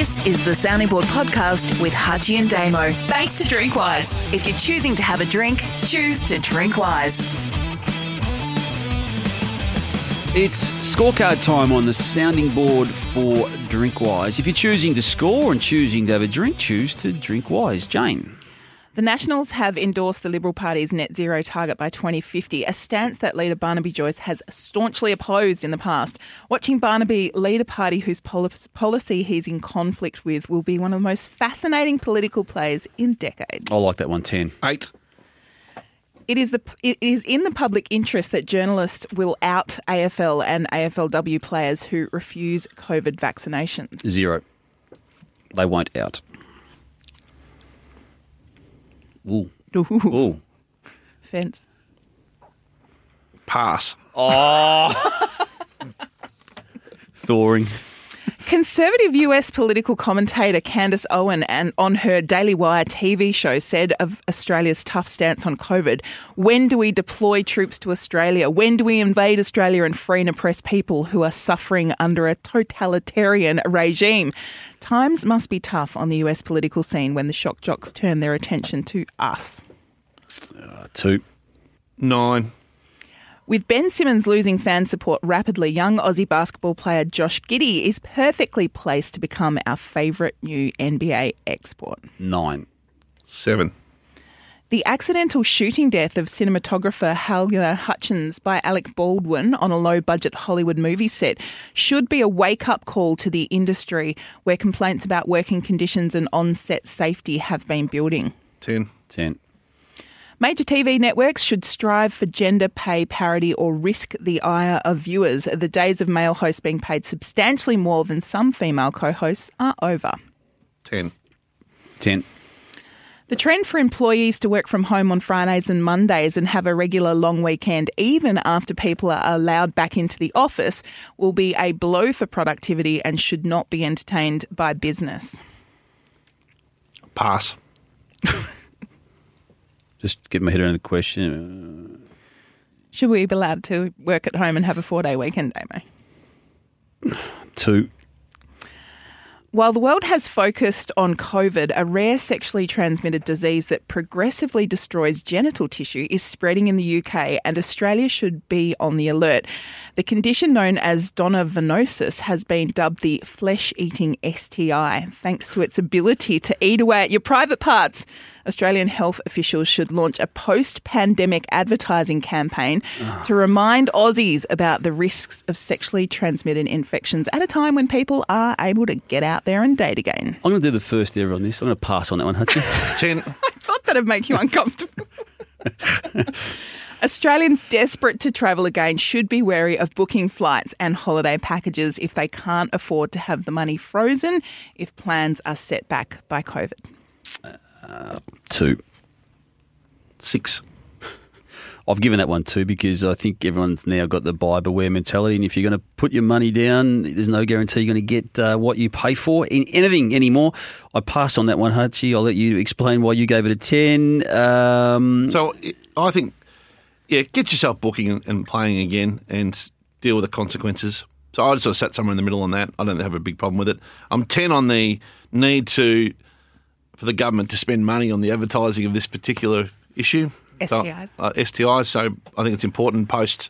This is the Sounding Board podcast with Hutchy and Damo. Thanks to Drinkwise. If you're choosing to have a drink, choose to drink wise. It's scorecard time on the sounding board for Drinkwise. If you're choosing to score and choosing to have a drink, choose to drink wise. Jane. The Nationals have endorsed the Liberal Party's net zero target by 2050, a stance that leader Barnaby Joyce has staunchly opposed in the past. Watching Barnaby lead a party whose policy he's in conflict with will be one of the most fascinating political plays in decades. I like that one, 10. Eight. It is the it is in the public interest that journalists will out AFL and AFLW players who refuse COVID vaccinations. Zero. They won't out. Ooh. Ooh, Ooh. fence. Pass. Oh. Thawing. Conservative US political commentator Candace Owen and on her Daily Wire TV show said of Australia's tough stance on COVID, when do we deploy troops to Australia? When do we invade Australia and free and oppress people who are suffering under a totalitarian regime? Times must be tough on the US political scene when the shock jocks turn their attention to us. Uh, two. Nine. With Ben Simmons losing fan support rapidly, young Aussie basketball player Josh Giddey is perfectly placed to become our favourite new NBA export. Nine. Seven. The accidental shooting death of cinematographer Halyna Hutchins by Alec Baldwin on a low budget Hollywood movie set should be a wake up call to the industry where complaints about working conditions and on set safety have been building. Ten. 10. Major TV networks should strive for gender pay parity or risk the ire of viewers. The days of male hosts being paid substantially more than some female co hosts are over. Ten. 10. The trend for employees to work from home on Fridays and Mondays and have a regular long weekend, even after people are allowed back into the office, will be a blow for productivity and should not be entertained by business. Pass. Just get my head around the question. Uh, should we be allowed to work at home and have a four day weekend, Damo? Two. While the world has focused on COVID, a rare sexually transmitted disease that progressively destroys genital tissue is spreading in the UK, and Australia should be on the alert. The condition known as donovanosis has been dubbed the flesh eating STI, thanks to its ability to eat away at your private parts. Australian health officials should launch a post pandemic advertising campaign to remind Aussies about the risks of sexually transmitted infections at a time when people are able to get out there and date again. I'm going to do the first ever on this. I'm going to pass on that one, Hutchy. Ten. I thought that'd make you uncomfortable. Australians desperate to travel again should be wary of booking flights and holiday packages if they can't afford to have the money frozen if plans are set back by COVID. Uh, Two. Six. I've given that one two because I think everyone's now got the buy beware mentality, and if you're going to put your money down, there's no guarantee you're going to get uh, what you pay for in anything anymore. I passed on that one, Hutchy. I'll let you explain why you gave it a ten. Um, So I think, yeah, get yourself booking and, playing again and deal with the consequences. So I just sort of sat somewhere in the middle on that. I don't have a big problem with it. I'm ten on the need to for the government to spend money on the advertising of this particular issue. So, STIs. uh, STIs. So I think it's important post.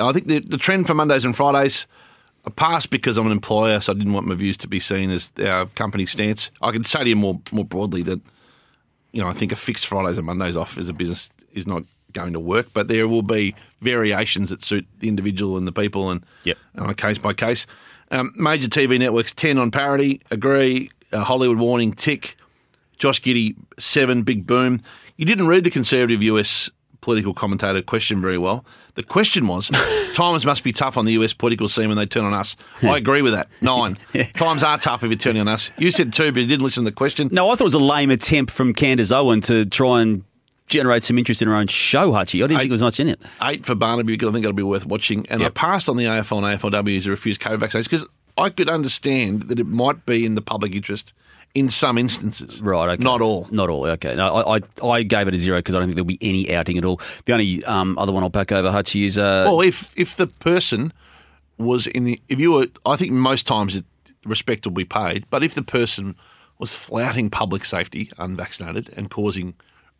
I think the, the trend for Mondays and Fridays. I passed because I'm an employer, so I didn't want my views to be seen as our company stance. I can say to you more more broadly that, you know, I think a fixed Fridays and Mondays off as a business is not going to work, but there will be variations that suit the individual and the people, and Yep. on a case by case. Um, major TV networks ten on parity, agree. Uh, Hollywood warning, tick. Josh Giddey seven, big boom. You didn't read the conservative US political commentator question very well. The question was, times must be tough on the US political scene when they turn on us. I agree with that. Nine. Times are tough if you're turning on us. You said two, but you didn't listen to the question. no, I thought it was a lame attempt from Candace Owen to try and generate some interest in her own show, Hutchy. I didn't think there was much in it. Eight for Barnaby because I think it'll be worth watching. And I passed on the AFL and AFLWs who refused COVID vaccinations because I could understand that it might be in the public interest in some instances. Right, okay. Not all. Not all, okay. No, I, I, I gave it a zero because I don't think there'll be any outing at all. The only um, other one I'll back over, Hutchy, is uh, Well, if if the person was in the if you were, I think most times it, respect will be paid. But if the person was flouting public safety, unvaccinated, and causing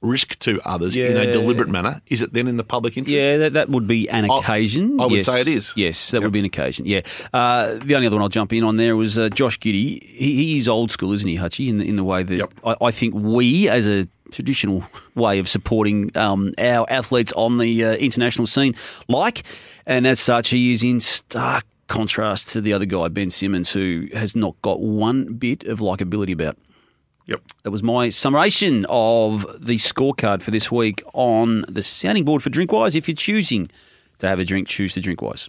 risk to others in a deliberate manner, is it then in the public interest? Yeah, that, that would be an I- occasion. I would yes. say it is. Yes, that Yep. would be an occasion. Yeah. Uh, the only other one I'll jump in on there was uh, Josh Giddey. He, he is old school, isn't he, Hutchy? In the, in the way that Yep. I, I think we, as a traditional way of supporting um, our athletes on the uh, international scene, like, and as such, he is in stark contrast to the other guy, Ben Simmons, who has not got one bit of likability about. Yep. That was my summation of the scorecard for this week on the sounding board for Drinkwise. If you're choosing to have a drink, choose to Drinkwise.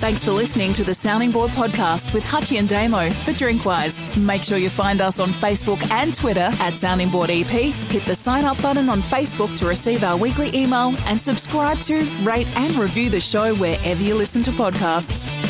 Thanks for listening to the Sounding Board podcast with Hutchy and Damo for Drinkwise. Make sure you find us on Facebook and Twitter at Sounding Board EP. Hit the sign up button on Facebook to receive our weekly email and subscribe to, rate, and review the show wherever you listen to podcasts.